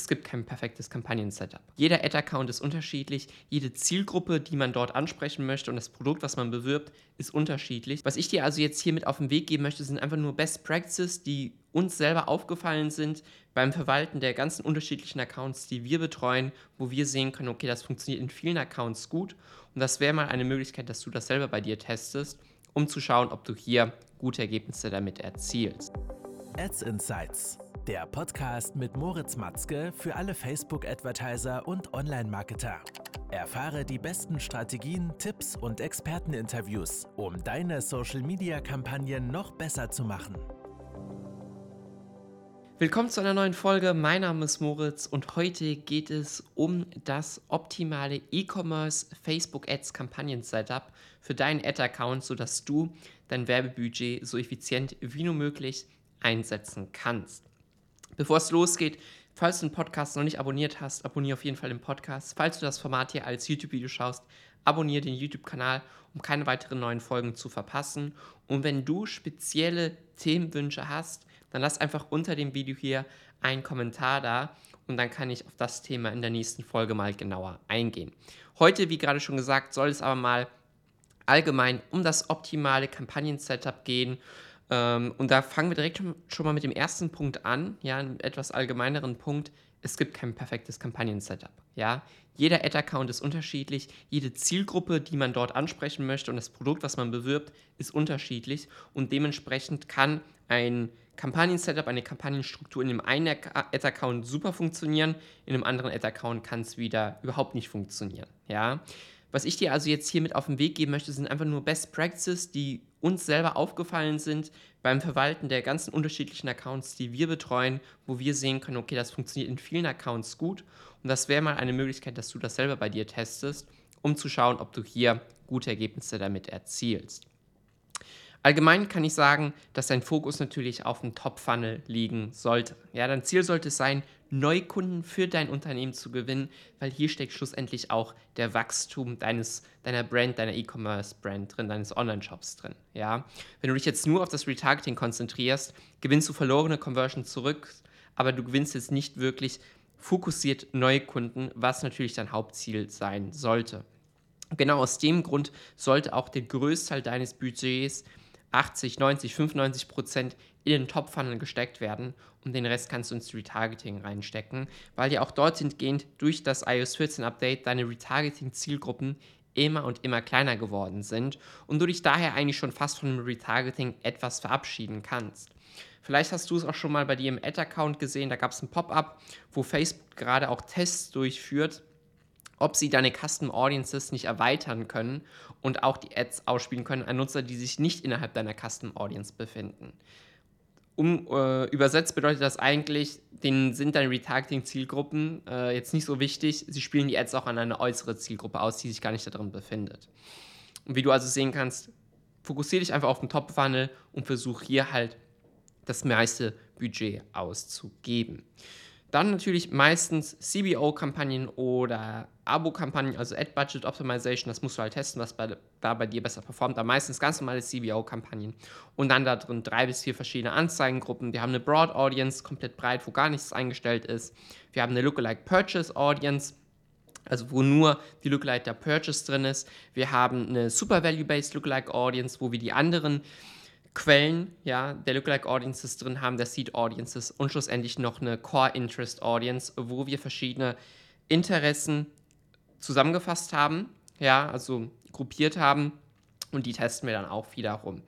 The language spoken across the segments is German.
es gibt kein perfektes Kampagnen-Setup. Jeder Ad-Account ist unterschiedlich, jede Zielgruppe, die man dort ansprechen möchte und das Produkt, was man bewirbt, ist unterschiedlich. Was ich dir also jetzt hier mit auf den Weg geben möchte, sind einfach nur Best Practices, die uns selber aufgefallen sind beim Verwalten der ganzen unterschiedlichen Accounts, die wir betreuen, wo wir sehen können, okay, das funktioniert in vielen Accounts gut und das wäre mal eine Möglichkeit, dass du das selber bei dir testest, um zu schauen, ob du hier gute Ergebnisse damit erzielst. Ads Insights der Podcast mit Moritz Matzke für alle Facebook-Advertiser und Online-Marketer. Erfahre die besten Strategien, Tipps und Experteninterviews, um deine Social-Media-Kampagnen noch besser zu machen. Willkommen zu einer neuen Folge. Mein Name ist Moritz und heute geht es um das optimale E-Commerce Facebook Ads Kampagnen Setup für deinen Ad-Account, sodass du dein Werbebudget so effizient wie nur möglich einsetzen kannst. Bevor es losgeht, falls du den Podcast noch nicht abonniert hast, abonniere auf jeden Fall den Podcast. Falls du das Format hier als YouTube-Video schaust, abonniere den YouTube-Kanal, um keine weiteren neuen Folgen zu verpassen. Und wenn du spezielle Themenwünsche hast, dann lass einfach unter dem Video hier einen Kommentar da und dann kann ich auf das Thema in der nächsten Folge mal genauer eingehen. Heute, wie gerade schon gesagt, soll es aber mal allgemein um das optimale Kampagnen-Setup gehen ähm, und da fangen wir direkt schon mal mit dem ersten Punkt an, ja, einem etwas allgemeineren Punkt. Es gibt kein perfektes Kampagnen-Setup. Ja? Jeder Ad-Account ist unterschiedlich, jede Zielgruppe, die man dort ansprechen möchte und das Produkt, was man bewirbt, ist unterschiedlich und dementsprechend kann ein Kampagnen-Setup, eine Kampagnenstruktur in dem einen Ad-Account super funktionieren, in einem anderen Ad-Account kann es wieder überhaupt nicht funktionieren. Ja? Was ich dir also jetzt hier mit auf den Weg geben möchte, sind einfach nur Best Practices, die uns selber aufgefallen sind beim Verwalten der ganzen unterschiedlichen Accounts, die wir betreuen, wo wir sehen können, okay, das funktioniert in vielen Accounts gut und das wäre mal eine Möglichkeit, dass du das selber bei dir testest, um zu schauen, ob du hier gute Ergebnisse damit erzielst. Allgemein kann ich sagen, dass dein Fokus natürlich auf dem Top-Funnel liegen sollte. Ja, dein Ziel sollte es sein, Neukunden für dein Unternehmen zu gewinnen, weil hier steckt schlussendlich auch der Wachstum deines, deiner Brand, deiner E-Commerce-Brand drin, deines Online-Shops drin. Ja? Wenn du dich jetzt nur auf das Retargeting konzentrierst, gewinnst du verlorene Conversion zurück, aber du gewinnst jetzt nicht wirklich fokussiert Neukunden, was natürlich dein Hauptziel sein sollte. Genau aus dem Grund sollte auch der Größteil deines Budgets 80, 90, 95 Prozent in den Top-Funnel gesteckt werden und den Rest kannst du ins Retargeting reinstecken, weil ja auch dort hingehend durch das iOS 14 Update deine Retargeting-Zielgruppen immer und immer kleiner geworden sind und du dich daher eigentlich schon fast von dem Retargeting etwas verabschieden kannst. Vielleicht hast du es auch schon mal bei dir im Ad-Account gesehen, da gab es ein Pop-up, wo Facebook gerade auch Tests durchführt, ob sie deine Custom Audiences nicht erweitern können und auch die Ads ausspielen können an Nutzer, die sich nicht innerhalb deiner Custom Audience befinden. Um, äh, übersetzt bedeutet das eigentlich, denen sind deine Retargeting-Zielgruppen äh, jetzt nicht so wichtig. Sie spielen die Ads auch an eine äußere Zielgruppe aus, die sich gar nicht darin befindet. Und wie du also sehen kannst, fokussiere dich einfach auf den Top-Funnel und versuch hier halt das meiste Budget auszugeben. Dann natürlich meistens CBO-Kampagnen oder Abo-Kampagnen, also Ad-Budget Optimization. Das musst du halt testen, was bei, da bei dir besser performt. Aber meistens ganz normale CBO-Kampagnen. Und dann da drin drei bis vier verschiedene Anzeigengruppen. Wir haben eine Broad Audience, komplett breit, wo gar nichts eingestellt ist. Wir haben eine Lookalike Purchase Audience. Also wo nur die Lookalike der Purchase drin ist. Wir haben eine Super Value-Based Lookalike Audience, wo wir die anderen Quellen ja, der Lookalike Audiences drin haben, der Seed Audiences und schlussendlich noch eine Core Interest Audience, wo wir verschiedene Interessen zusammengefasst haben, ja, also gruppiert haben und die testen wir dann auch wiederum.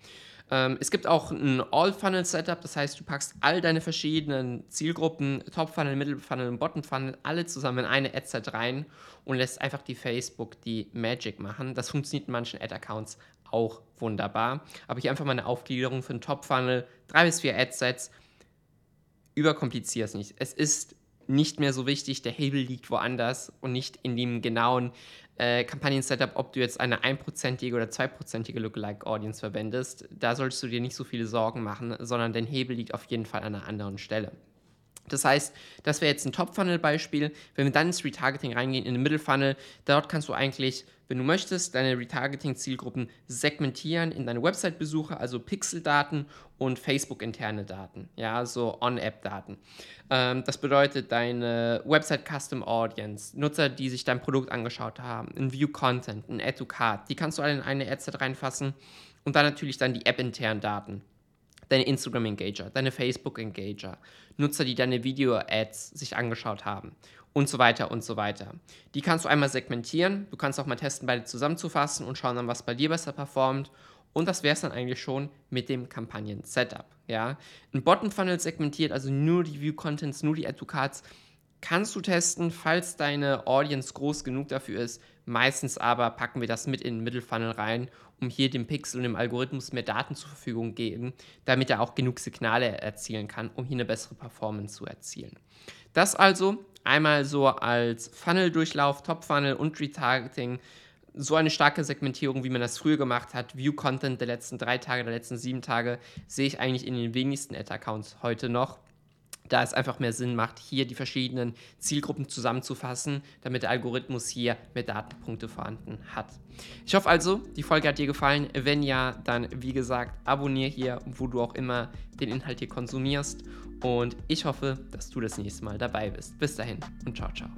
Ähm, es gibt auch ein All-Funnel-Setup, das heißt, du packst all deine verschiedenen Zielgruppen, Top-Funnel, Middle-Funnel und Bottom-Funnel, alle zusammen in eine Ad-Set rein und lässt einfach die Facebook die Magic machen. Das funktioniert in manchen Ad-Accounts auch wunderbar. Aber hier einfach mal eine Aufgliederung für einen Top-Funnel, drei bis vier Ad-Sets. Überkomplizier es nicht. Es ist nicht mehr so wichtig, der Hebel liegt woanders und nicht in dem genauen äh, Kampagnen-Setup, ob du jetzt eine 1%ige oder 2%ige Lookalike-Audience verwendest. Da solltest du dir nicht so viele Sorgen machen, sondern dein Hebel liegt auf jeden Fall an einer anderen Stelle. Das heißt, das wäre jetzt ein Top-Funnel-Beispiel. Wenn wir dann ins Retargeting reingehen, in den Middle-Funnel, dort kannst du eigentlich, wenn du möchtest, deine Retargeting-Zielgruppen segmentieren in deine Website-Besucher, also Pixel-Daten und Facebook-interne Daten, ja, so On-App-Daten. Ähm, das bedeutet deine Website-Custom-Audience, Nutzer, die sich dein Produkt angeschaut haben, ein View-Content, ein Add-to-Card, die kannst du alle in eine Ad-Set reinfassen und dann natürlich dann die App-internen Daten deine Instagram-Engager, deine Facebook-Engager, Nutzer, die deine Video-Ads sich angeschaut haben und so weiter und so weiter. Die kannst du einmal segmentieren, du kannst auch mal testen, beide zusammenzufassen und schauen dann, was bei dir besser performt. Und das wäre es dann eigentlich schon mit dem Kampagnen-Setup. Ja? Ein Bottom-Funnel segmentiert, also nur die View-Contents, nur die Add-to-Cards, kannst du testen, falls deine Audience groß genug dafür ist. Meistens aber packen wir das mit in den Mittelfunnel rein, um hier dem Pixel und dem Algorithmus mehr Daten zur Verfügung geben, damit er auch genug Signale erzielen kann, um hier eine bessere Performance zu erzielen. Das also einmal so als Funnel-Durchlauf, Top-Funnel und Retargeting. So eine starke Segmentierung, wie man das früher gemacht hat, View-Content der letzten drei Tage, der letzten sieben Tage, sehe ich eigentlich in den wenigsten Ad-Accounts heute noch da es einfach mehr Sinn macht, hier die verschiedenen Zielgruppen zusammenzufassen, damit der Algorithmus hier mehr Datenpunkte vorhanden hat. Ich hoffe also, die Folge hat dir gefallen. Wenn ja, dann wie gesagt, abonniere hier, wo du auch immer den Inhalt hier konsumierst. Und ich hoffe, dass du das nächste Mal dabei bist. Bis dahin und ciao, ciao.